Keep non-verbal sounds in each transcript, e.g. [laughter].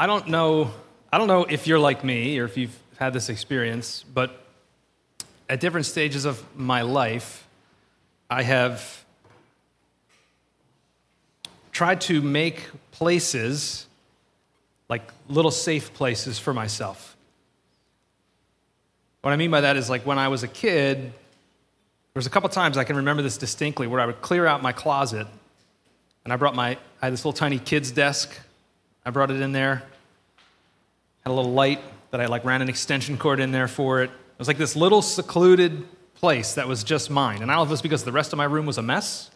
I don't know. I don't know if you're like me or if you've had this experience, but at different stages of my life, I have tried to make places like little safe places for myself. What I mean by that is like when I was a kid, there was a couple times I can remember this distinctly where I would clear out my closet and I brought my I had this little tiny kid's desk. I brought it in there. Had a little light that I like ran an extension cord in there for it. It was like this little secluded place that was just mine. And I it was because the rest of my room was a mess.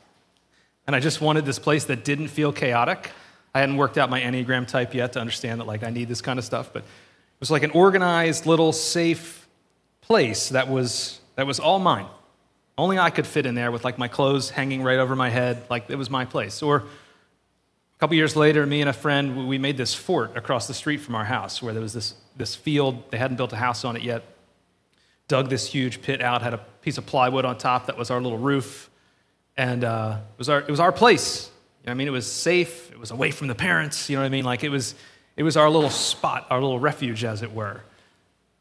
And I just wanted this place that didn't feel chaotic. I hadn't worked out my Enneagram type yet to understand that like I need this kind of stuff, but it was like an organized little safe place that was that was all mine. Only I could fit in there with like my clothes hanging right over my head, like it was my place. Or couple years later, me and a friend, we made this fort across the street from our house where there was this, this field. They hadn't built a house on it yet. Dug this huge pit out, had a piece of plywood on top that was our little roof. And uh, it, was our, it was our place. You know I mean? It was safe, it was away from the parents. You know what I mean? Like it was, it was our little spot, our little refuge, as it were.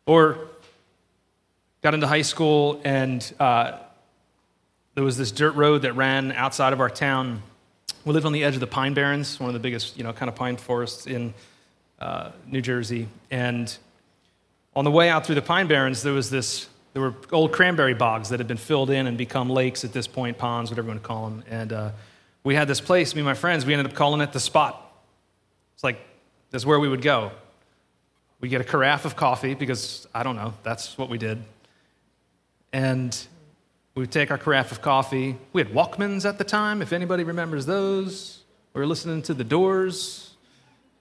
Or got into high school and uh, there was this dirt road that ran outside of our town. We lived on the edge of the Pine Barrens, one of the biggest, you know, kind of pine forests in uh, New Jersey. And on the way out through the Pine Barrens, there was this, there were old cranberry bogs that had been filled in and become lakes at this point, ponds, whatever you want to call them. And uh, we had this place, me and my friends, we ended up calling it the spot. It's like, that's where we would go. We get a carafe of coffee because, I don't know, that's what we did. And we would take our carafe of coffee. We had Walkmans at the time, if anybody remembers those. We were listening to the doors,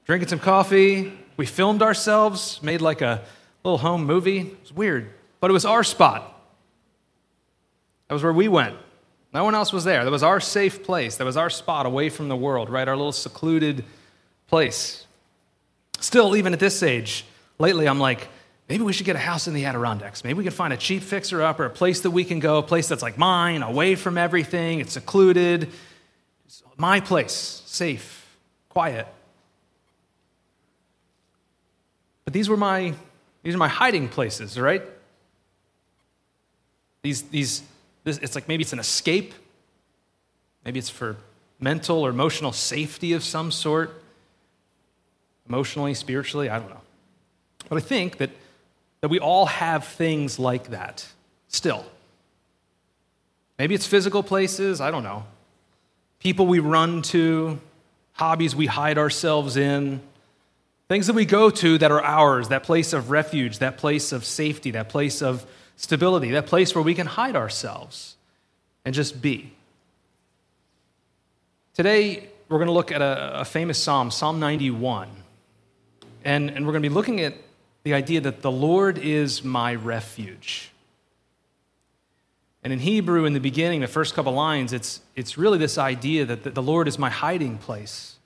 drinking some coffee. We filmed ourselves, made like a little home movie. It was weird, but it was our spot. That was where we went. No one else was there. That was our safe place. That was our spot away from the world, right? Our little secluded place. Still, even at this age, lately I'm like, maybe we should get a house in the Adirondacks. Maybe we can find a cheap fixer up or a place that we can go, a place that's like mine, away from everything, it's secluded. It's my place, safe, quiet. But these were my these are my hiding places, right? These these this, it's like maybe it's an escape. Maybe it's for mental or emotional safety of some sort. Emotionally, spiritually, I don't know. But I think that that we all have things like that still. Maybe it's physical places, I don't know. People we run to, hobbies we hide ourselves in, things that we go to that are ours, that place of refuge, that place of safety, that place of stability, that place where we can hide ourselves and just be. Today, we're going to look at a, a famous psalm, Psalm 91. And, and we're going to be looking at the idea that the Lord is my refuge. And in Hebrew, in the beginning, the first couple lines, it's, it's really this idea that the, Lord is my hiding place,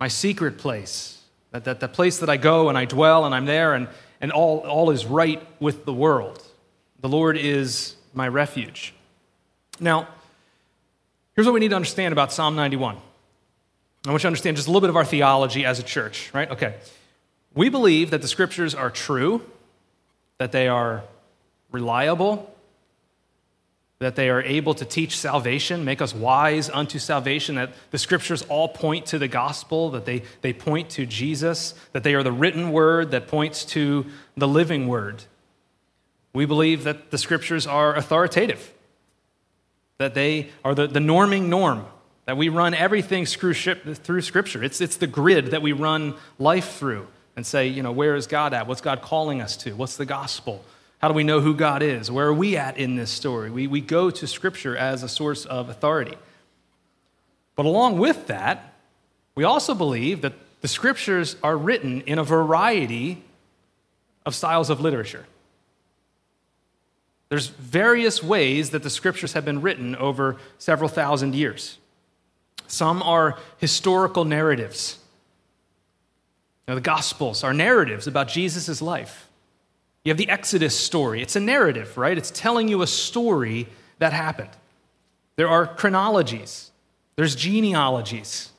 my secret place, that, that the place that I go and I dwell and I'm there and, and all, all is right with the world. The Lord is my refuge. Now, here's what we need to understand about Psalm 91. I want you to understand just a little bit of our theology as a church, right? Okay. We believe that the scriptures are true, that they are reliable, that they are able to teach salvation, make us wise unto salvation, that the scriptures all point to the gospel, that they, they point to Jesus, that they are the written word that points to the living word. We believe that the scriptures are authoritative, that they are the, the norming norm, that we run everything through, through scripture. It's, it's the grid that we run life through and say, you know, where is God at? What's God calling us to? What's the gospel? How do we know who God is? Where are we at in this story? We, we go to Scripture as a source of authority. But along with that, we also believe that the Scriptures are written in a variety of styles of literature. There's various ways that the Scriptures have been written over several thousand years. Some are historical narratives now, the Gospels are narratives about Jesus' life. You have the Exodus story. It's a narrative, right? It's telling you a story that happened. There are chronologies, there's genealogies.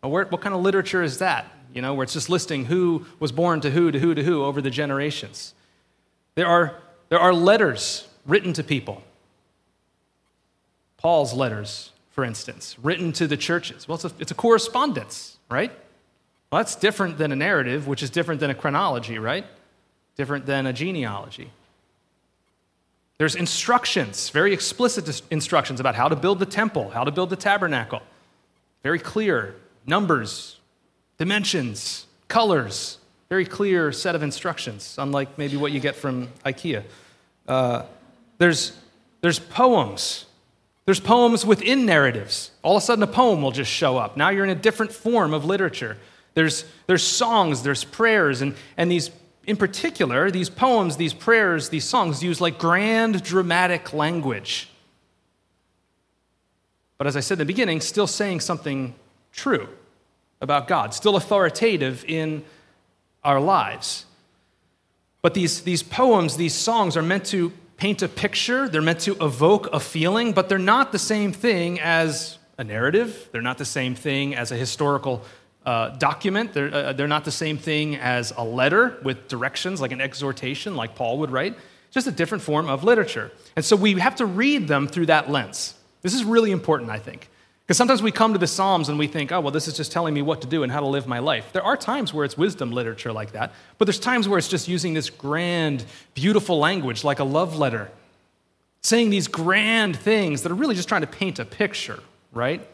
What kind of literature is that? you know, where it's just listing who was born to who, to who, to who over the generations. There are, there are letters written to people. Paul's letters, for instance, written to the churches. Well, it's a, it's a correspondence, right? Well, that's different than a narrative, which is different than a chronology, right? Different than a genealogy. There's instructions, very explicit instructions about how to build the temple, how to build the tabernacle. Very clear numbers, dimensions, colors. Very clear set of instructions, unlike maybe what you get from IKEA. Uh, there's, there's poems. There's poems within narratives. All of a sudden, a poem will just show up. Now you're in a different form of literature. There's, there's songs, there's prayers, and, and these in particular, these poems, these prayers, these songs use like grand dramatic language. But as I said in the beginning, still saying something true about God, still authoritative in our lives. But these, these poems, these songs are meant to paint a picture, they're meant to evoke a feeling, but they're not the same thing as a narrative, they're not the same thing as a historical uh, document. They're, uh, they're not the same thing as a letter with directions, like an exhortation, like Paul would write. Just a different form of literature. And so we have to read them through that lens. This is really important, I think. Because sometimes we come to the Psalms and we think, oh, well, this is just telling me what to do and how to live my life. There are times where it's wisdom literature like that, but there's times where it's just using this grand, beautiful language like a love letter, saying these grand things that are really just trying to paint a picture, right?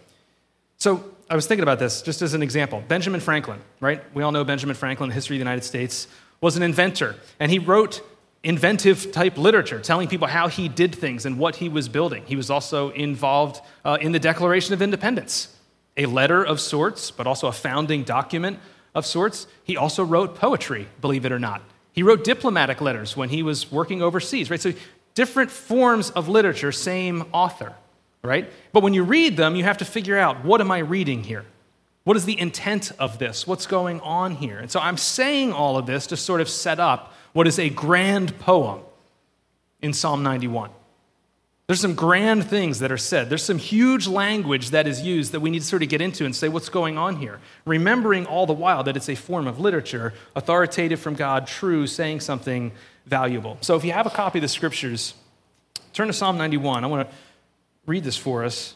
So I was thinking about this just as an example. Benjamin Franklin, right? We all know Benjamin Franklin, history of the United States, was an inventor, and he wrote inventive type literature, telling people how he did things and what he was building. He was also involved uh, in the Declaration of Independence, a letter of sorts, but also a founding document of sorts. He also wrote poetry, believe it or not. He wrote diplomatic letters when he was working overseas, right? So different forms of literature, same author right? But when you read them, you have to figure out what am I reading here? What is the intent of this? What's going on here? And so I'm saying all of this to sort of set up what is a grand poem in Psalm 91. There's some grand things that are said. There's some huge language that is used that we need to sort of get into and say, what's going on here? Remembering all the while that it's a form of literature, authoritative from God, true, saying something valuable. So if you have a copy of the scriptures, turn to Psalm 91. I want to read this for us,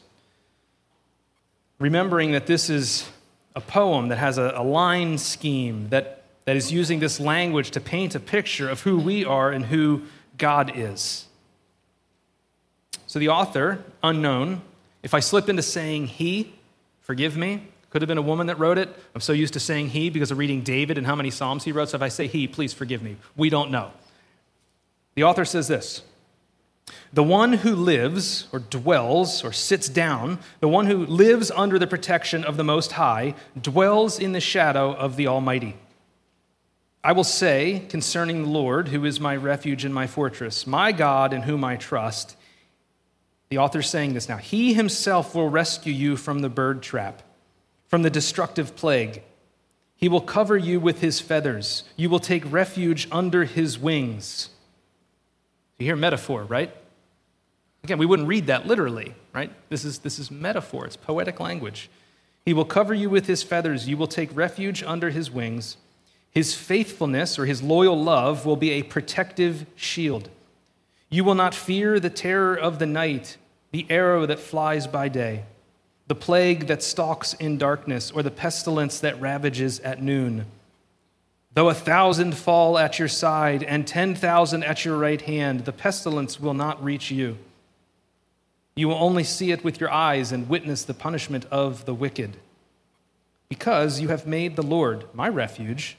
remembering that this is a poem that has a, a line scheme that, that is using this language to paint a picture of who we are and who God is. So the author, unknown, if I slip into saying he, forgive me. Could have been a woman that wrote it. I'm so used to saying he because of reading David and how many Psalms he wrote. So if I say he, please forgive me. We don't know. The author says this the one who lives, or dwells, or sits down, the one who lives under the protection of the Most High, dwells in the shadow of the Almighty. I will say concerning the Lord, who is my refuge and my fortress, my God in whom I trust. The author's saying this now He himself will rescue you from the bird trap, from the destructive plague. He will cover you with his feathers. You will take refuge under his wings. You hear metaphor, right? Again, we wouldn't read that literally, right? This is, this is metaphor, it's poetic language. He will cover you with his feathers. You will take refuge under his wings. His faithfulness or his loyal love will be a protective shield. You will not fear the terror of the night, the arrow that flies by day, the plague that stalks in darkness, or the pestilence that ravages at noon. Though a thousand fall at your side and 10,000 at your right hand, the pestilence will not reach you. You will only see it with your eyes and witness the punishment of the wicked. Because you have made the Lord, my refuge,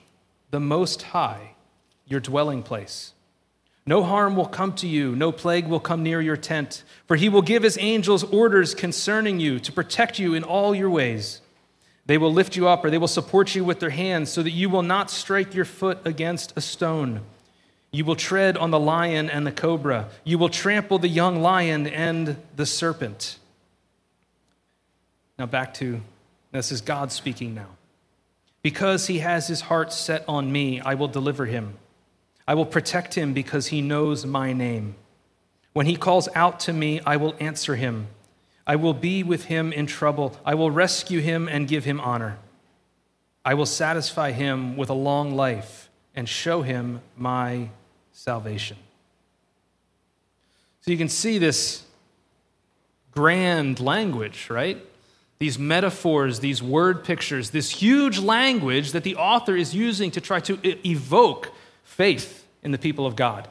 the Most High, your dwelling place. No harm will come to you, no plague will come near your tent, for he will give his angels orders concerning you to protect you in all your ways. They will lift you up or they will support you with their hands so that you will not strike your foot against a stone. You will tread on the lion and the cobra. You will trample the young lion and the serpent. Now, back to this is God speaking now. Because he has his heart set on me, I will deliver him. I will protect him because he knows my name. When he calls out to me, I will answer him. I will be with him in trouble. I will rescue him and give him honor. I will satisfy him with a long life and show him my salvation. So you can see this grand language, right? These metaphors, these word pictures, this huge language that the author is using to try to evoke faith in the people of God,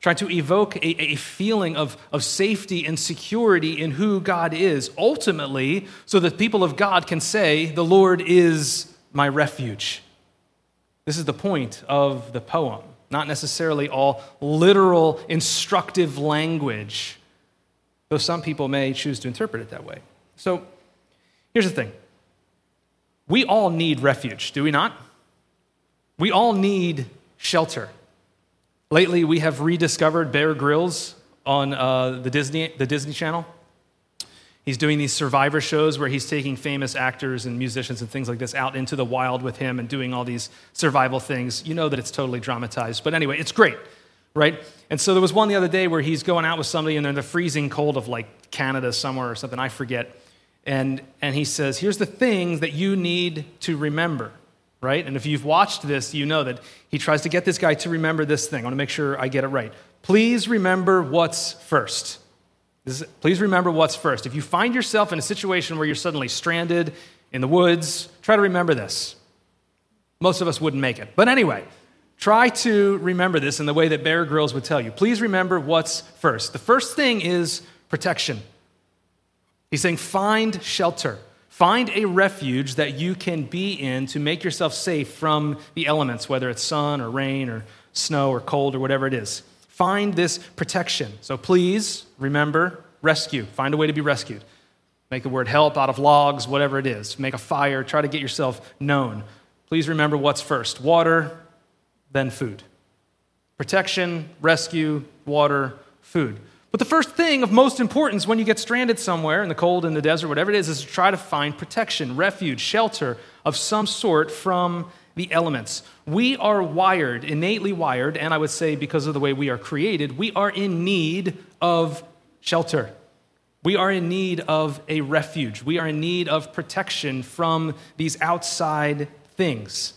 trying to evoke a, a feeling of, of safety and security in who God is, ultimately, so that people of God can say, The Lord is my refuge. This is the point of the poem, not necessarily all literal, instructive language, though some people may choose to interpret it that way. So here's the thing we all need refuge, do we not? We all need shelter. Lately, we have rediscovered Bear Grylls on uh, the, Disney, the Disney Channel. He's doing these survivor shows where he's taking famous actors and musicians and things like this out into the wild with him and doing all these survival things. You know that it's totally dramatized. But anyway, it's great, right? And so there was one the other day where he's going out with somebody and they're in the freezing cold of like Canada somewhere or something, I forget. And, and he says, Here's the things that you need to remember right? And if you've watched this, you know that he tries to get this guy to remember this thing. I want to make sure I get it right. Please remember what's first. Is, please remember what's first. If you find yourself in a situation where you're suddenly stranded in the woods, try to remember this. Most of us wouldn't make it. But anyway, try to remember this in the way that Bear Grylls would tell you. Please remember what's first. The first thing is protection. He's saying, find shelter. Find a refuge that you can be in to make yourself safe from the elements, whether it's sun or rain or snow or cold or whatever it is. Find this protection. So please remember rescue. Find a way to be rescued. Make the word help out of logs, whatever it is. Make a fire. Try to get yourself known. Please remember what's first water, then food. Protection, rescue, water, food. But the first thing of most importance when you get stranded somewhere in the cold, in the desert, whatever it is, is to try to find protection, refuge, shelter of some sort from the elements. We are wired, innately wired, and I would say because of the way we are created, we are in need of shelter. We are in need of a refuge. We are in need of protection from these outside things.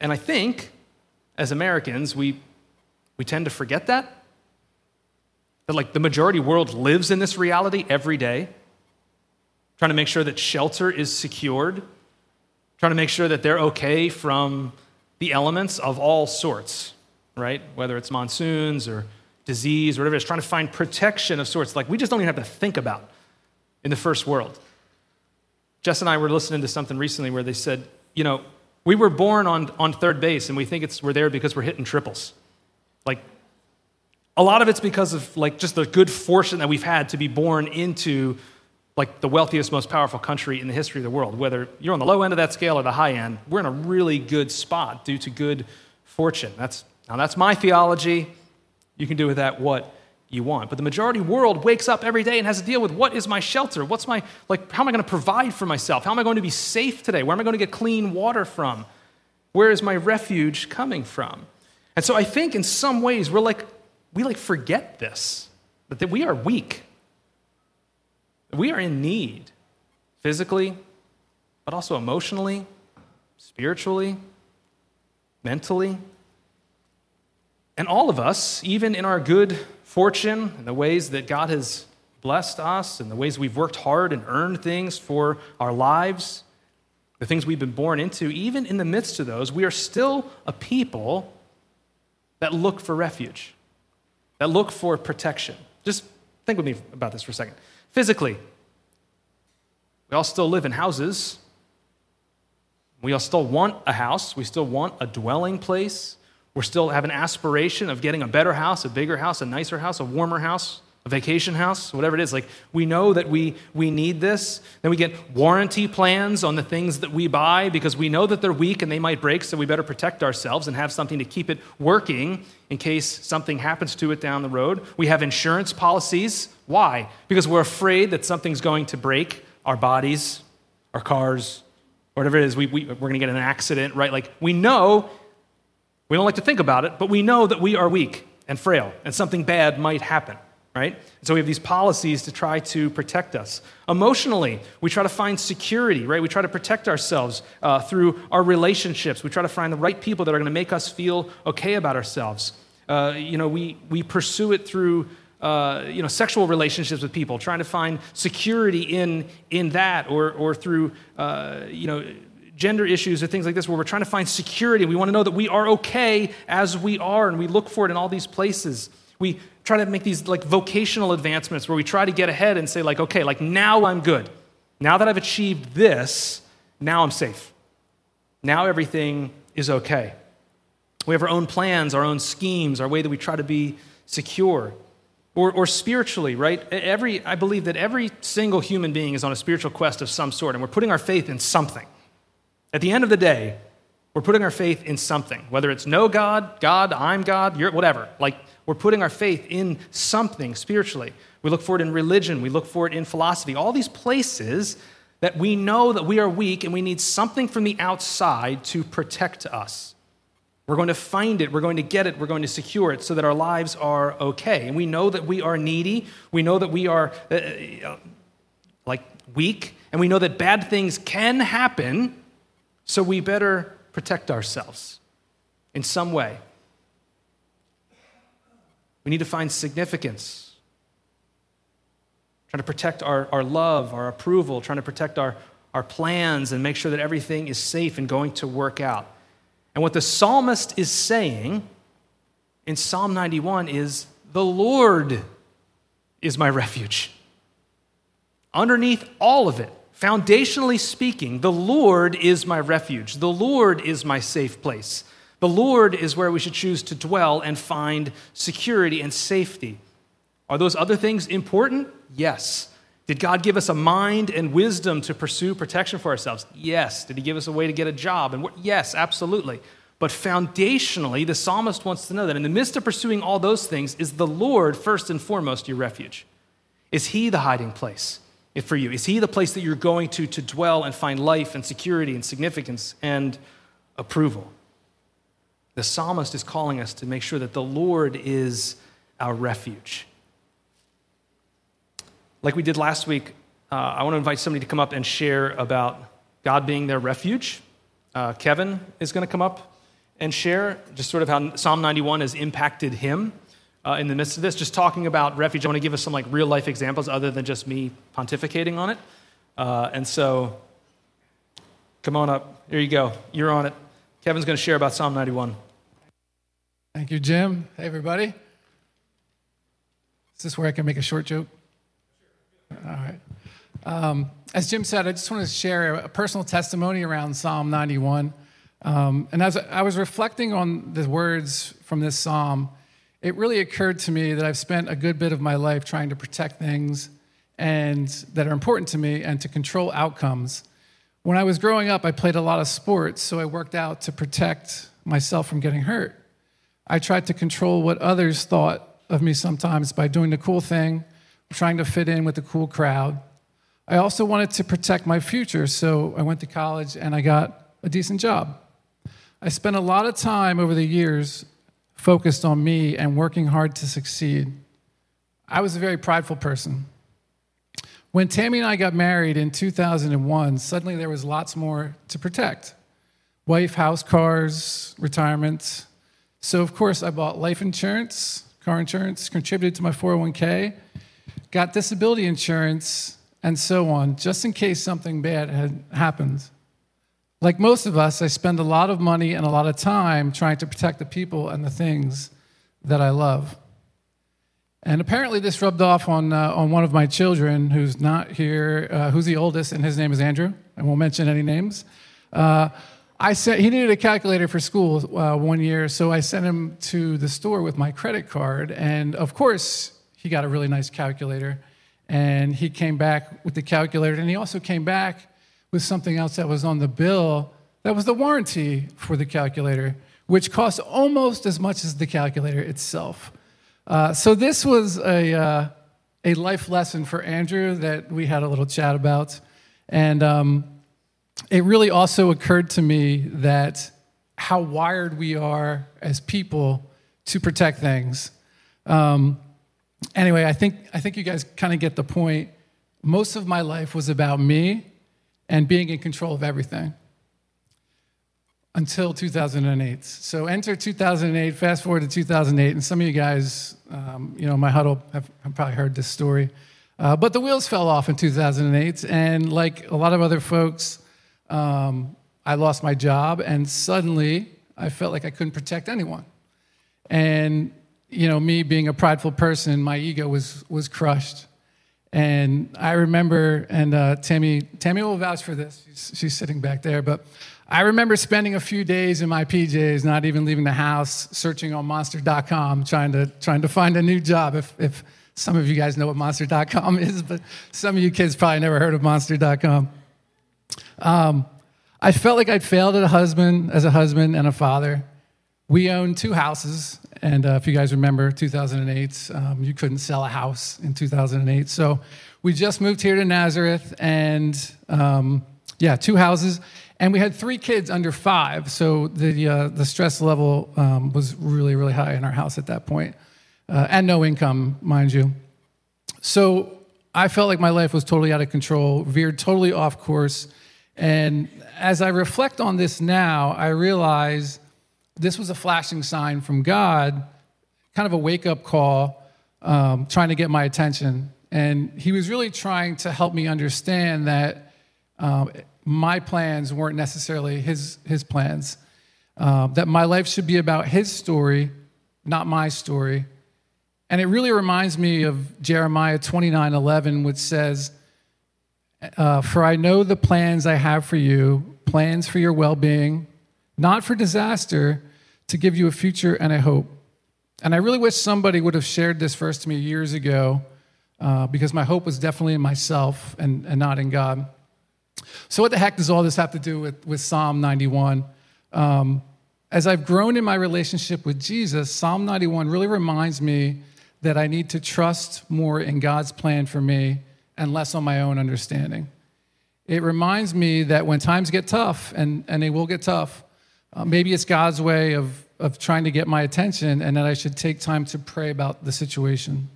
And I think, as Americans, we, we tend to forget that. That, like, the majority world lives in this reality every day, trying to make sure that shelter is secured, trying to make sure that they're okay from the elements of all sorts, right? Whether it's monsoons or disease or whatever, it's trying to find protection of sorts. Like, we just don't even have to think about in the first world. Jess and I were listening to something recently where they said, you know, we were born on, on third base and we think it's, we're there because we're hitting triples. Like, a lot of it's because of like just the good fortune that we've had to be born into like the wealthiest, most powerful country in the history of the world. Whether you're on the low end of that scale or the high end, we're in a really good spot due to good fortune. That's now that's my theology. You can do with that what you want. But the majority world wakes up every day and has to deal with what is my shelter? What's my like how am I going to provide for myself? How am I going to be safe today? Where am I going to get clean water from? Where is my refuge coming from? And so I think in some ways we're like we like forget this, that we are weak. We are in need physically, but also emotionally, spiritually, mentally. And all of us, even in our good fortune and the ways that God has blessed us and the ways we've worked hard and earned things for our lives, the things we've been born into, even in the midst of those, we are still a people that look for refuge that look for protection. Just think with me about this for a second. Physically, we all still live in houses. We all still want a house. We still want a dwelling place. We still have an aspiration of getting a better house, a bigger house, a nicer house, a warmer house a vacation house, whatever it is. Like, we know that we, we need this. Then we get warranty plans on the things that we buy because we know that they're weak and they might break, so we better protect ourselves and have something to keep it working in case something happens to it down the road. We have insurance policies. Why? Because we're afraid that something's going to break our bodies, our cars, whatever it is. We, we, we're going to get an accident, right? Like, we know, we don't like to think about it, but we know that we are weak and frail and something bad might happen right? So we have these policies to try to protect us. Emotionally, we try to find security, right? We try to protect ourselves uh, through our relationships. We try to find the right people that are going to make us feel okay about ourselves. Uh, you know, we, we pursue it through uh, you know, sexual relationships with people, trying to find security in, in that, or, or through uh, you know, gender issues or things like this, where we're trying to find security. We want to know that we are okay as we are, and we look for it in all these places. We try to make these like vocational advancements where we try to get ahead and say, like, okay, like now I'm good. Now that I've achieved this, now I'm safe. Now everything is okay. We have our own plans, our own schemes, our way that we try to be secure. Or, or spiritually, right? Every, I believe that every single human being is on a spiritual quest of some sort, and we're putting our faith in something. At the end of the day, we're putting our faith in something, whether it's no God, God, I'm God, you're whatever. Like, we're putting our faith in something spiritually. We look for it in religion, we look for it in philosophy, all these places that we know that we are weak and we need something from the outside to protect us. We're going to find it, we're going to get it, we're going to secure it so that our lives are okay. And we know that we are needy, we know that we are uh, like weak, and we know that bad things can happen, so we better protect ourselves in some way. We need to find significance. Trying to protect our, our love, our approval, trying to protect our, our plans and make sure that everything is safe and going to work out. And what the psalmist is saying in Psalm 91 is the Lord is my refuge. Underneath all of it, foundationally speaking, the Lord is my refuge. The Lord is my safe place. The Lord is where we should choose to dwell and find security and safety. Are those other things important? Yes. Did God give us a mind and wisdom to pursue protection for ourselves? Yes. Did He give us a way to get a job? And yes, absolutely. But foundationally, the psalmist wants to know that in the midst of pursuing all those things, is the Lord first and foremost your refuge? Is He the hiding place for you? Is He the place that you're going to to dwell and find life and security and significance and approval? The psalmist is calling us to make sure that the Lord is our refuge. Like we did last week, uh, I want to invite somebody to come up and share about God being their refuge. Uh, Kevin is going to come up and share just sort of how Psalm 91 has impacted him uh, in the midst of this. Just talking about refuge, I want to give us some like real life examples other than just me pontificating on it. Uh, and so, come on up. Here you go. You're on it. Kevin's going to share about Psalm 91. Thank you, Jim. Hey, everybody. Is this where I can make a short joke? All right. Um, as Jim said, I just want to share a personal testimony around Psalm 91. Um, and as I was reflecting on the words from this psalm, it really occurred to me that I've spent a good bit of my life trying to protect things and that are important to me and to control outcomes. When I was growing up, I played a lot of sports, so I worked out to protect myself from getting hurt. I tried to control what others thought of me sometimes by doing the cool thing, trying to fit in with the cool crowd. I also wanted to protect my future, so I went to college and I got a decent job. I spent a lot of time over the years focused on me and working hard to succeed. I was a very prideful person. When Tammy and I got married in 2001, suddenly there was lots more to protect wife, house, cars, retirement, so, of course, I bought life insurance, car insurance, contributed to my 401k, got disability insurance, and so on, just in case something bad had happened. Like most of us, I spend a lot of money and a lot of time trying to protect the people and the things that I love. And apparently, this rubbed off on, uh, on one of my children who's not here, uh, who's the oldest, and his name is Andrew. I won't mention any names. Uh, I sent, he needed a calculator for school uh, one year, so I sent him to the store with my credit card, and of course he got a really nice calculator. And he came back with the calculator, and he also came back with something else that was on the bill that was the warranty for the calculator, which cost almost as much as the calculator itself. Uh, so this was a uh, a life lesson for Andrew that we had a little chat about, and. Um, it really also occurred to me that how wired we are as people to protect things. Um, anyway, I think, I think you guys kind of get the point. Most of my life was about me and being in control of everything until 2008. So enter 2008, fast forward to 2008, and some of you guys, um, you know, my huddle have, have probably heard this story. Uh, but the wheels fell off in 2008, and like a lot of other folks, um, I lost my job, and suddenly I felt like I couldn't protect anyone. And you know, me being a prideful person, my ego was was crushed. And I remember, and uh, Tammy, Tammy will vouch for this. She's, she's sitting back there, but I remember spending a few days in my PJs, not even leaving the house, searching on Monster.com, trying to trying to find a new job. If if some of you guys know what Monster.com [laughs] is, but some of you kids probably never heard of Monster.com. Um, I felt like I'd failed as a husband, as a husband and a father. We owned two houses, and uh, if you guys remember 2008, um, you couldn't sell a house in 2008. So we just moved here to Nazareth, and um, yeah, two houses, and we had three kids under five. So the uh, the stress level um, was really really high in our house at that point, uh, and no income, mind you. So I felt like my life was totally out of control, veered totally off course, and as I reflect on this now, I realize this was a flashing sign from God, kind of a wake up call, um, trying to get my attention. And He was really trying to help me understand that um, my plans weren't necessarily His, his plans, um, that my life should be about His story, not my story. And it really reminds me of Jeremiah 29 11, which says, uh, For I know the plans I have for you, plans for your well being, not for disaster, to give you a future and a hope. And I really wish somebody would have shared this verse to me years ago uh, because my hope was definitely in myself and, and not in God. So, what the heck does all this have to do with, with Psalm 91? Um, as I've grown in my relationship with Jesus, Psalm 91 really reminds me that I need to trust more in God's plan for me and less on my own understanding. It reminds me that when times get tough, and, and they will get tough, uh, maybe it's God's way of, of trying to get my attention and that I should take time to pray about the situation.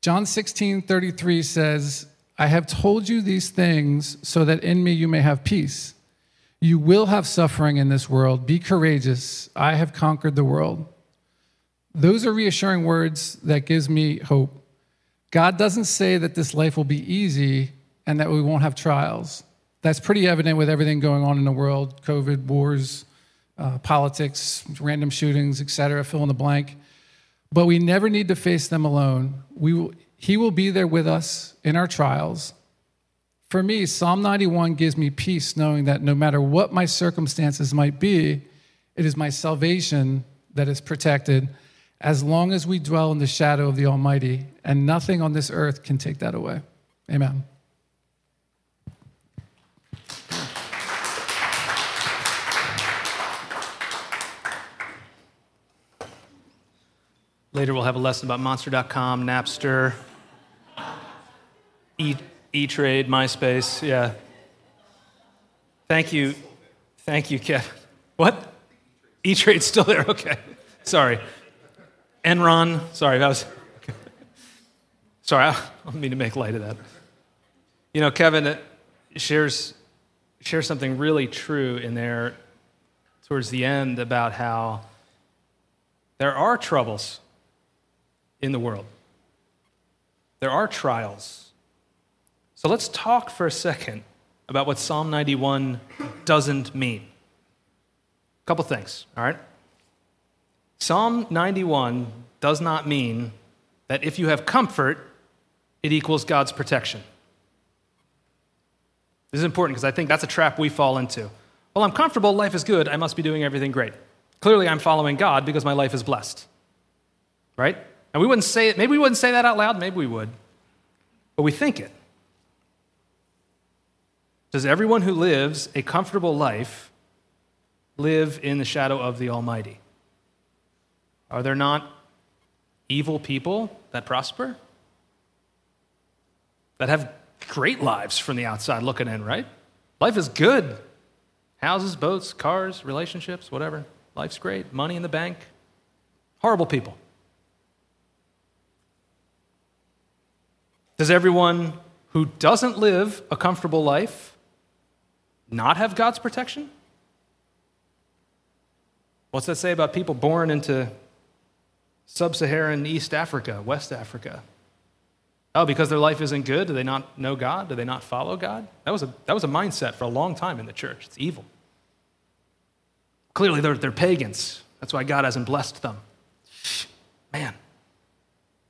John 16, 33 says, I have told you these things so that in me you may have peace. You will have suffering in this world. Be courageous. I have conquered the world. Those are reassuring words that gives me hope. God doesn't say that this life will be easy and that we won't have trials. That's pretty evident with everything going on in the world COVID, wars, uh, politics, random shootings, etc., fill in the blank. But we never need to face them alone. We will, he will be there with us in our trials. For me, Psalm 91 gives me peace knowing that no matter what my circumstances might be, it is my salvation that is protected as long as we dwell in the shadow of the Almighty, and nothing on this earth can take that away. Amen. Later, we'll have a lesson about Monster.com, Napster, E, E-Trade, MySpace. Yeah. Thank you. Thank you, Kev. What? E-Trade's still there? Okay. Sorry. Enron. Sorry, that was. Okay. Sorry, I don't mean to make light of that. You know, Kevin uh, shares, shares something really true in there towards the end about how there are troubles in the world. There are trials. So let's talk for a second about what Psalm 91 doesn't mean. A couple things, all right? Psalm 91 does not mean that if you have comfort, it equals God's protection. This is important because I think that's a trap we fall into. Well, I'm comfortable, life is good, I must be doing everything great. Clearly, I'm following God because my life is blessed. Right? And we wouldn't say it, maybe we wouldn't say that out loud, maybe we would, but we think it. Does everyone who lives a comfortable life live in the shadow of the Almighty? Are there not evil people that prosper? That have great lives from the outside looking in, right? Life is good. Houses, boats, cars, relationships, whatever. Life's great. Money in the bank. Horrible people. Does everyone who doesn't live a comfortable life not have God's protection? What's that say about people born into sub Saharan East Africa, West Africa? Oh, because their life isn't good, do they not know God? Do they not follow God? That was a, that was a mindset for a long time in the church. It's evil. Clearly, they're, they're pagans. That's why God hasn't blessed them. Man,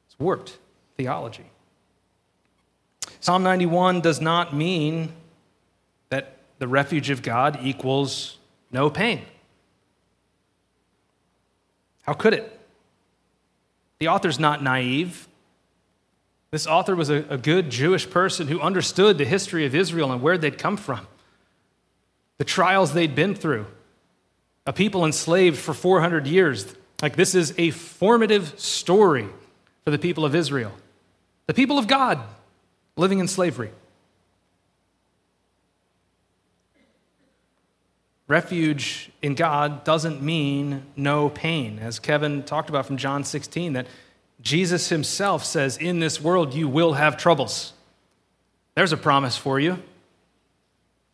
it's warped theology. Psalm 91 does not mean that the refuge of God equals no pain. How could it? The author's not naive. This author was a, a, good Jewish person who understood the history of Israel and where they'd come from, the trials they'd been through, a people enslaved for 400 years. Like, this is a formative story for the people of Israel, the people of God living in slavery. Refuge in God doesn't mean no pain, as Kevin talked about from John 16, that Jesus himself says, In this world you will have troubles. There's a promise for you.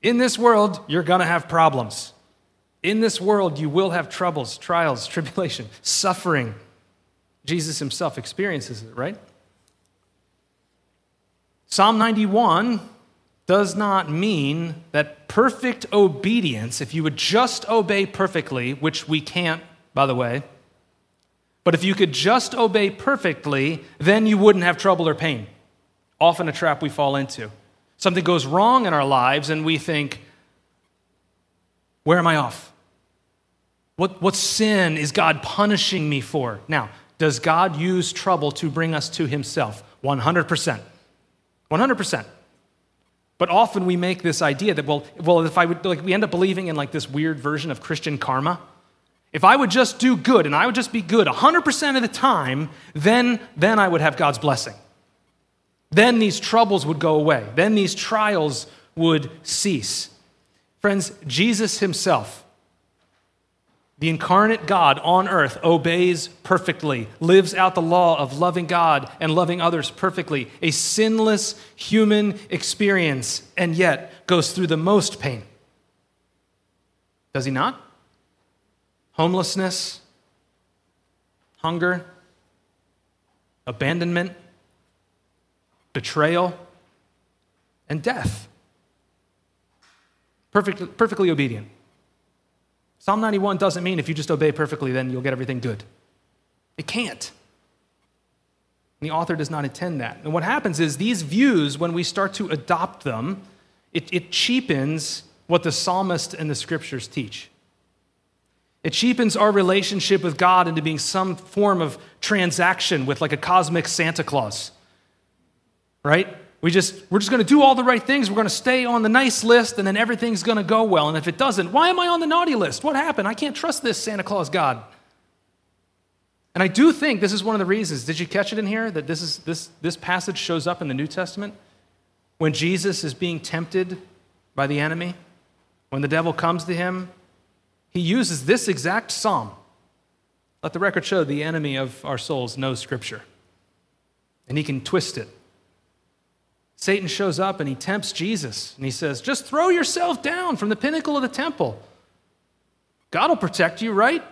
In this world, you're going to have problems. In this world, you will have troubles, trials, [laughs] tribulation, suffering. Jesus himself experiences it, right? Psalm 91 does not mean that perfect obedience, if you would just obey perfectly, which we can't, by the way, but if you could just obey perfectly, then you wouldn't have trouble or pain. Often a trap we fall into. Something goes wrong in our lives, and we think, where am I off? What, what sin is God punishing me for? Now, does God use trouble to bring us to Himself? 100%. 100%. But often we make this idea that, well, well, if I would, like, we end up believing in like this weird version of Christian karma. If I would just do good and I would just be good 100% of the time, then, then I would have God's blessing. Then these troubles would go away. Then these trials would cease. Friends, Jesus himself the incarnate God on earth obeys perfectly, lives out the law of loving God and loving others perfectly, a sinless human experience, and yet goes through the most pain. Does he not? Homelessness, hunger, abandonment, betrayal, and death. Perfect, perfectly obedient. Psalm 91 doesn't mean if you just obey perfectly, then you'll get everything good. It can't. And the author does not intend that. And what happens is these views, when we start to adopt them, it, it cheapens what the psalmist and the scriptures teach. It cheapens our relationship with God into being some form of transaction with like a cosmic Santa Claus. Right? We just, we're just going to do all the right things. We're going to stay on the nice list, and then everything's going to go well. And if it doesn't, why am I on the naughty list? What happened? I can't trust this Santa Claus God. And I do think this is one of the reasons. Did you catch it in here that this, is, this, this passage shows up in the New Testament? When Jesus is being tempted by the enemy, when the devil comes to him, he uses this exact psalm. Let the record show the enemy of our souls knows Scripture, and he can twist it Satan shows up and he tempts Jesus and he says, Just throw yourself down from the pinnacle of the temple. God will protect you, right?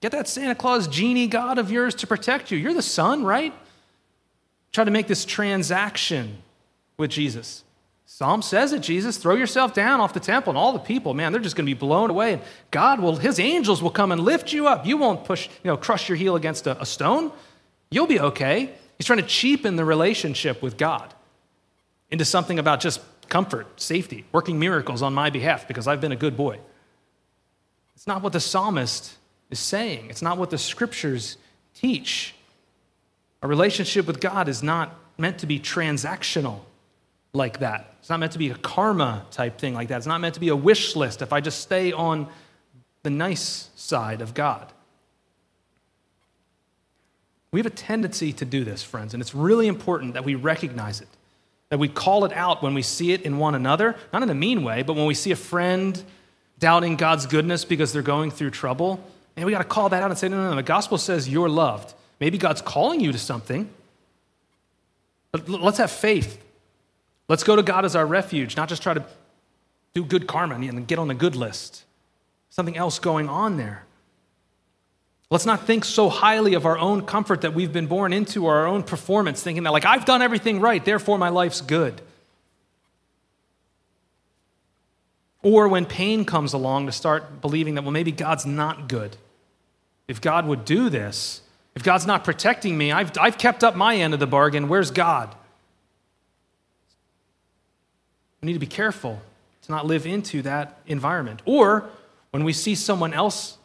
Get that Santa Claus genie God of yours to protect you. You're the son, right? Try to make this transaction with Jesus. Psalm says it, Jesus, throw yourself down off the temple, and all the people, man, they're just going to be blown away. And God will, his angels will come and lift you up. You won't push, you know, crush your heel against a, a stone. You'll be okay. He's trying to cheapen the relationship with God into something about just comfort, safety, working miracles on my behalf because I've been a good boy. It's not what the psalmist is saying, it's not what the scriptures teach. A relationship with God is not meant to be transactional like that. It's not meant to be a karma type thing like that. It's not meant to be a wish list if I just stay on the nice side of God. We have a tendency to do this, friends, and it's really important that we recognize it, that we call it out when we see it in one another, not in a mean way, but when we see a friend doubting God's goodness because they're going through trouble, and we got to call that out and say, no, no, no, the gospel says you're loved. Maybe God's calling you to something, But let's have faith. Let's go to God as our refuge, not just try to do good karma and get on the good list. Something else going on there. Let's not think so highly of our own comfort that we've been born into or our own performance, thinking that, like, I've done everything right, therefore my life's good. Or when pain comes along, to start believing that, well, maybe God's not good. If God would do this, if God's not protecting me, I've, I've kept up my end of the bargain. Where's God? We need to be careful to not live into that environment. Or when we see someone else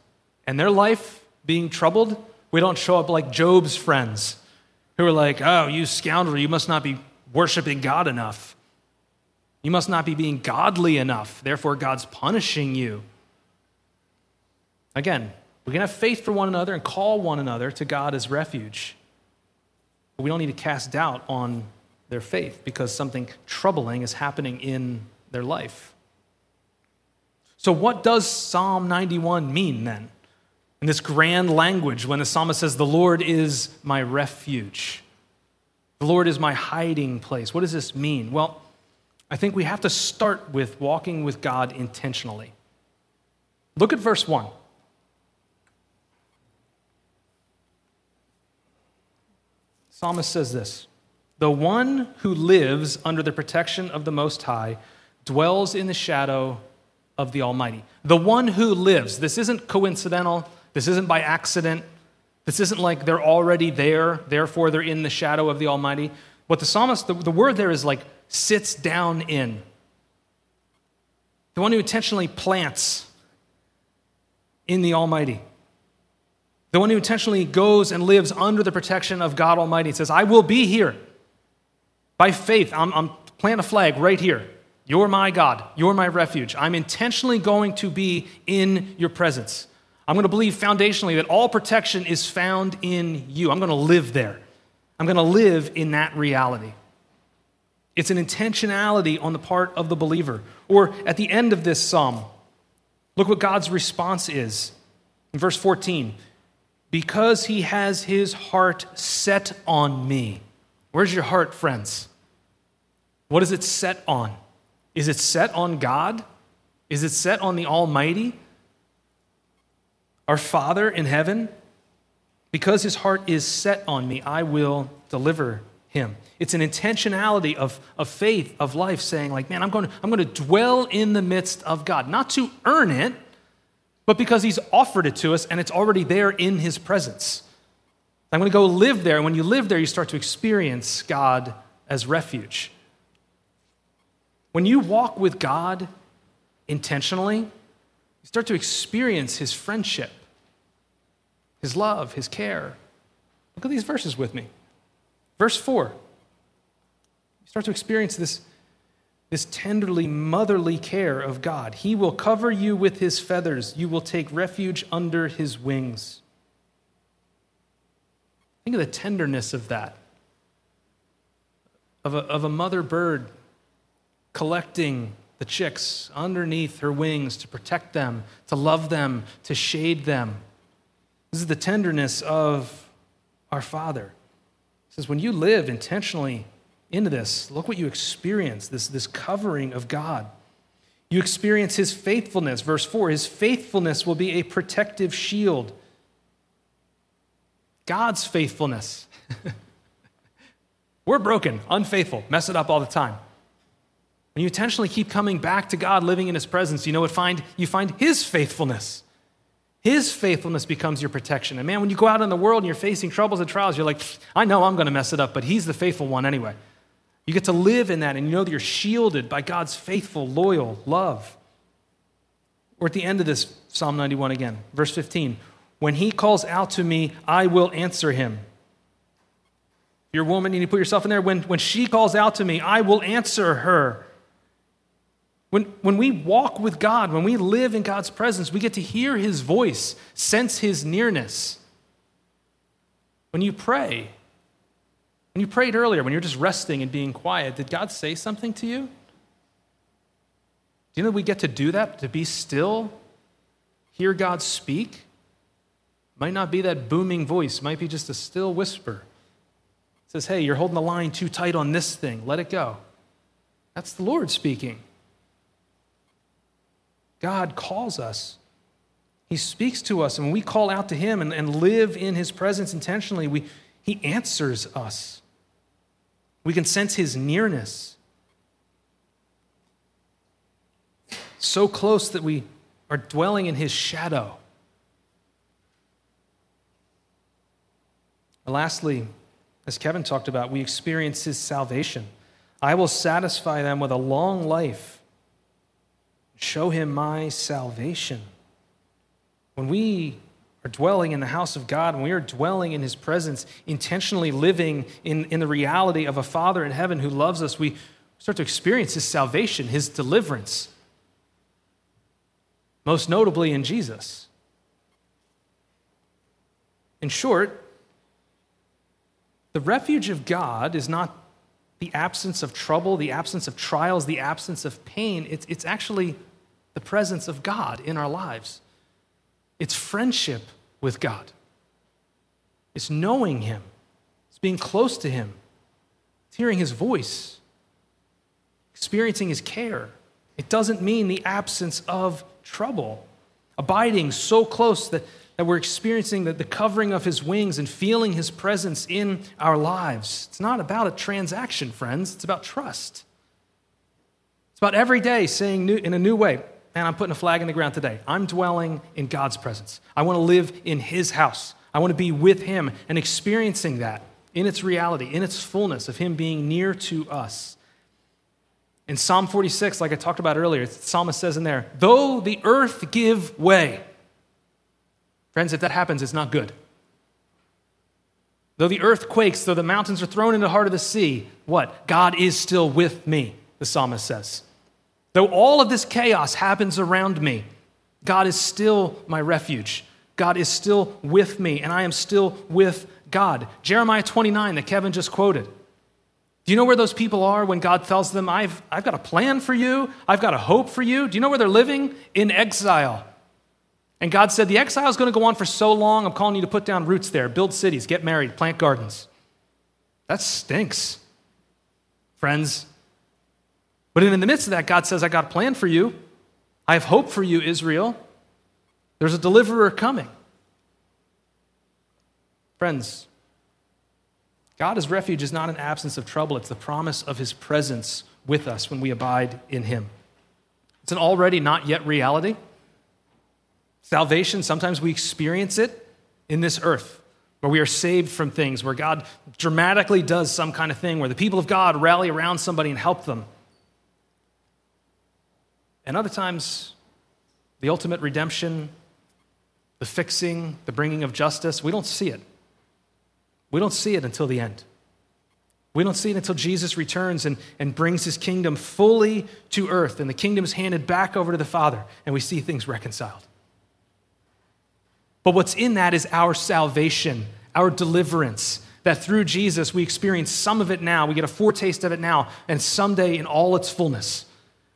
and their life being troubled, we don't show up like Job's friends who are like, oh, you scoundrel, you must not be worshiping God enough. You must not be being godly enough. Therefore, God's punishing you. Again, we can have faith for one another and call one another to God as refuge. But we don't need to cast doubt on their faith because something troubling is happening in their life. So, what does Psalm 91 mean then? In this grand language, when the psalmist says, The Lord is my refuge, the Lord is my hiding place. What does this mean? Well, I think we have to start with walking with God intentionally. Look at verse 1. Psalmist says this The one who lives under the protection of the Most High dwells in the shadow of the Almighty. The one who lives, this isn't coincidental, this isn't by accident, this isn't like they're already there, therefore they're in the shadow of the Almighty. What the psalmist, the, the word there is like sits down in. The one who intentionally plants in the Almighty. The one who intentionally goes and lives under the protection of God Almighty says, I will be here. By faith, I'm, I'm plant a flag right here. You're my God. You're my refuge. I'm intentionally going to be in your presence. I'm going to believe foundationally that all protection is found in you. I'm going to live there. I'm going to live in that reality. It's an intentionality on the part of the believer. Or at the end of this psalm, look what God's response is. In verse 14, because he has his heart set on me. Where's your heart, friends? What is it set on? Is it set on God? Is it set on the Almighty? Our Father in heaven? Because his heart is set on me, I will deliver him. It's an intentionality of, of faith, of life, saying, like, man, I'm going, to, I'm going to dwell in the midst of God, not to earn it, but because he's offered it to us and it's already there in his presence. I'm going to go live there. And when you live there, you start to experience God as refuge. When you walk with God intentionally, you start to experience his friendship, his love, his care. Look at these verses with me. Verse 4. You start to experience this, this tenderly motherly care of God. He will cover you with his feathers, you will take refuge under his wings. Think of the tenderness of that. Of a, of a mother bird collecting the chicks underneath her wings to protect them, to love them, to shade them. This is the tenderness of our Father. It says, when you live intentionally into this, look what you experience this, this covering of God. You experience His faithfulness. Verse 4 His faithfulness will be a protective shield. God's faithfulness. [laughs] We're broken, unfaithful, mess it up all the time. When you intentionally keep coming back to God, living in His presence, you know what? Find you find His faithfulness. His faithfulness becomes your protection. And man, when you go out in the world and you're facing troubles and trials, you're like, I know I'm going to mess it up, but He's the faithful one anyway. You get to live in that, and you know that you're shielded by God's faithful, loyal love. We're at the end of this Psalm 91 again, verse 15. When he calls out to me, I will answer him. A woman, you need to put yourself in there. When, when she calls out to me, I will answer her. When, when we walk with God, when we live in God's presence, we get to hear His voice, sense His nearness. When you pray, when you prayed earlier, when you're just resting and being quiet, did God say something to you? Do you know we get to do that? To be still, hear God speak? Might not be that booming voice, might be just a still whisper. It says, Hey, you're holding the line too tight on this thing. Let it go. That's the Lord speaking. God calls us. He speaks to us, and we call out to Him and, and live in His presence intentionally, we, He answers us. We can sense His nearness. So close that we are dwelling in His shadow. And lastly, as Kevin talked about, we experience His salvation. I will satisfy them with a long life, show Him my salvation. When we are dwelling in the house of God, when we are dwelling in His presence, intentionally living in, in the reality of a Father in heaven who loves us, we start to experience His salvation, His deliverance. Most notably in Jesus. In short, the refuge of God is not the absence of trouble, the absence of trials, the absence of pain. It's, it's actually the presence of God in our lives. It's friendship with God, it's knowing Him, it's being close to Him, it's hearing His voice, experiencing His care. It doesn't mean the absence of trouble. Abiding so close that, that we're experiencing the, the covering of His wings and feeling His presence in our lives. It's not about a transaction, friends, it's about trust. It's about every day saying new, in a new way, man, I'm putting a flag in the ground today. I'm dwelling in God's presence. I want to live in His house. I want to be with Him and experiencing that in its reality, in its fullness of Him being near to us. In Psalm 46, like I talked about earlier, the psalmist says in there, though the earth give way. Friends, if that happens, it's not good. Though the earth quakes, though the mountains are thrown into the heart of the sea, what? God is still with me, the psalmist says. Though all of this chaos happens around me, God is still my refuge. God is still with me, and I am still with God. Jeremiah 29 that Kevin just quoted. Do you know where those people are when God tells them, I've, I've got a plan for you, I've got a hope for you? Do you know where they're living? In exile. And God said, The exile is going to go on for so long, I'm calling you to put down roots there, build cities, get married, plant gardens. That stinks. Friends, but in the midst of that, God says, I got a plan for you. I have hope for you, Israel. There's a deliverer coming. Friends, God's refuge is not an absence of trouble, it's the promise of his presence with us when we abide in him. It's an already not yet reality. Salvation, sometimes we experience it in this earth, where we are saved from things, where God dramatically does some kind of thing, where the people of God rally around somebody and help them. And other times, the ultimate redemption, the fixing, the bringing of justice, we don't see it. We don't see it until the end. We don't see it until Jesus returns and, and brings his kingdom fully to earth, and the kingdom is handed back over to the Father, and we see things reconciled. But what's in that is our salvation, our deliverance, that through Jesus we experience some of it now, we get a foretaste of it now, and someday in all its fullness.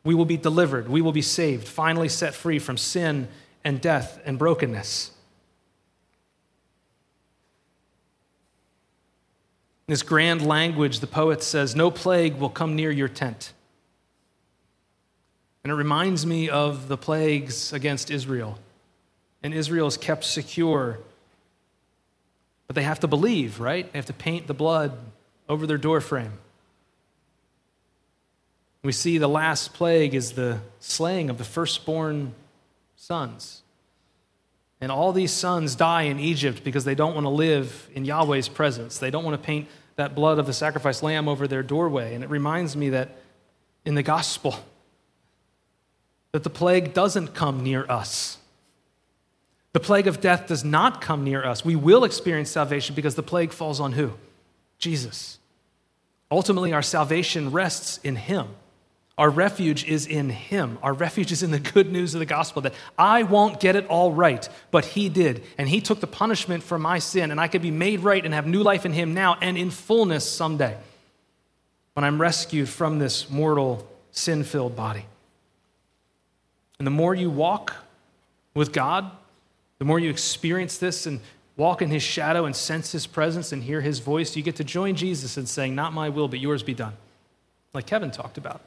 We will be delivered. We will be saved, finally set free from sin and death and brokenness. In this grand language, the poet says, No plague will come near your tent. And it reminds me of the plagues against Israel. And Israel is kept secure. But they have to believe, right? They have to paint the blood over their doorframe. We see the last plague is the slaying of the firstborn sons. And all these sons die in Egypt because they don't want to live in Yahweh's presence. They don't want to paint that blood of the sacrificed lamb over their doorway. And it reminds me that in the gospel, that the plague doesn't come near us. The plague of death does not come near us. We will experience salvation because the plague falls on who? Jesus. Ultimately, our salvation rests in Him. Our refuge is in Him. Our refuge is in the good news of the gospel that I won't get it all right, but He did. And He took the punishment for my sin, and I could be made right and have new life in Him now and in fullness someday when I'm rescued from this mortal, sin filled body. And the more you walk with God, the more you experience this and walk in his shadow and sense his presence and hear his voice, you get to join Jesus in saying, Not my will, but yours be done. Like Kevin talked about.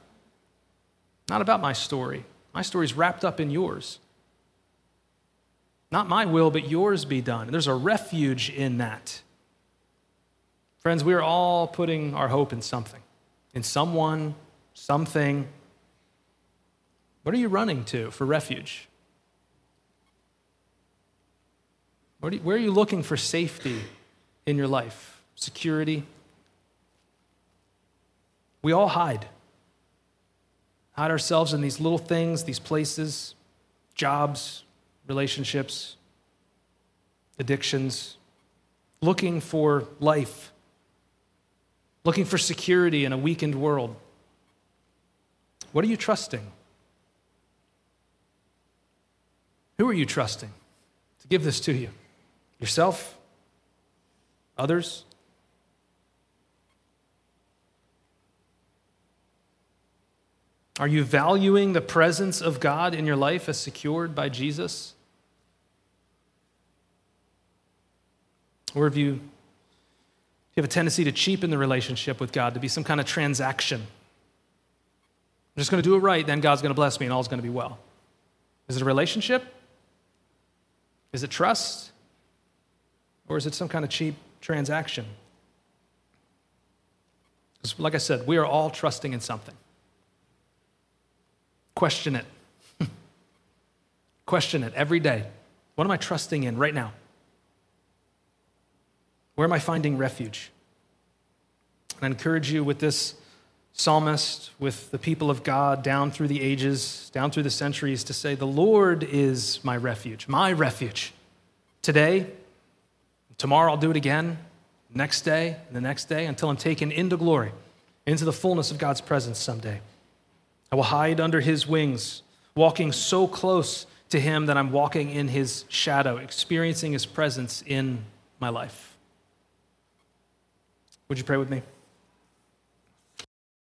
Not about my story. My story's wrapped up in yours. Not my will, but yours be done. There's a refuge in that. Friends, we are all putting our hope in something, in someone, something. What are you running to for refuge? Where, are you looking for safety in your life? Security? We all hide. Hide ourselves in these little things, these places, jobs, relationships, addictions, looking for life, looking for security in a weakened world. What are you trusting? Who are you trusting to give this to you? Yourself? Others? Are you valuing the presence of God in your life as secured by Jesus? Or have you, you have a tendency to cheapen the relationship with God, to be some kind of transaction? I'm just going to do it right, then God's going to bless me and all's going to be well. Is it a relationship? Is it trust? Or is it some kind of cheap transaction? Because, like I said, we are all trusting in something. Question it. [laughs] Question it every day. What am I trusting in right now? Where am I finding refuge? And I encourage you with this psalmist, with the people of God down through the ages, down through the centuries, to say, The Lord is my refuge, my refuge. Today, tomorrow I'll do it again, next day, the next day, until I'm taken into glory, into the fullness of God's presence someday. I will hide under his wings, walking so close to him that I'm walking in his shadow, experiencing his presence in my life. Would you pray with me?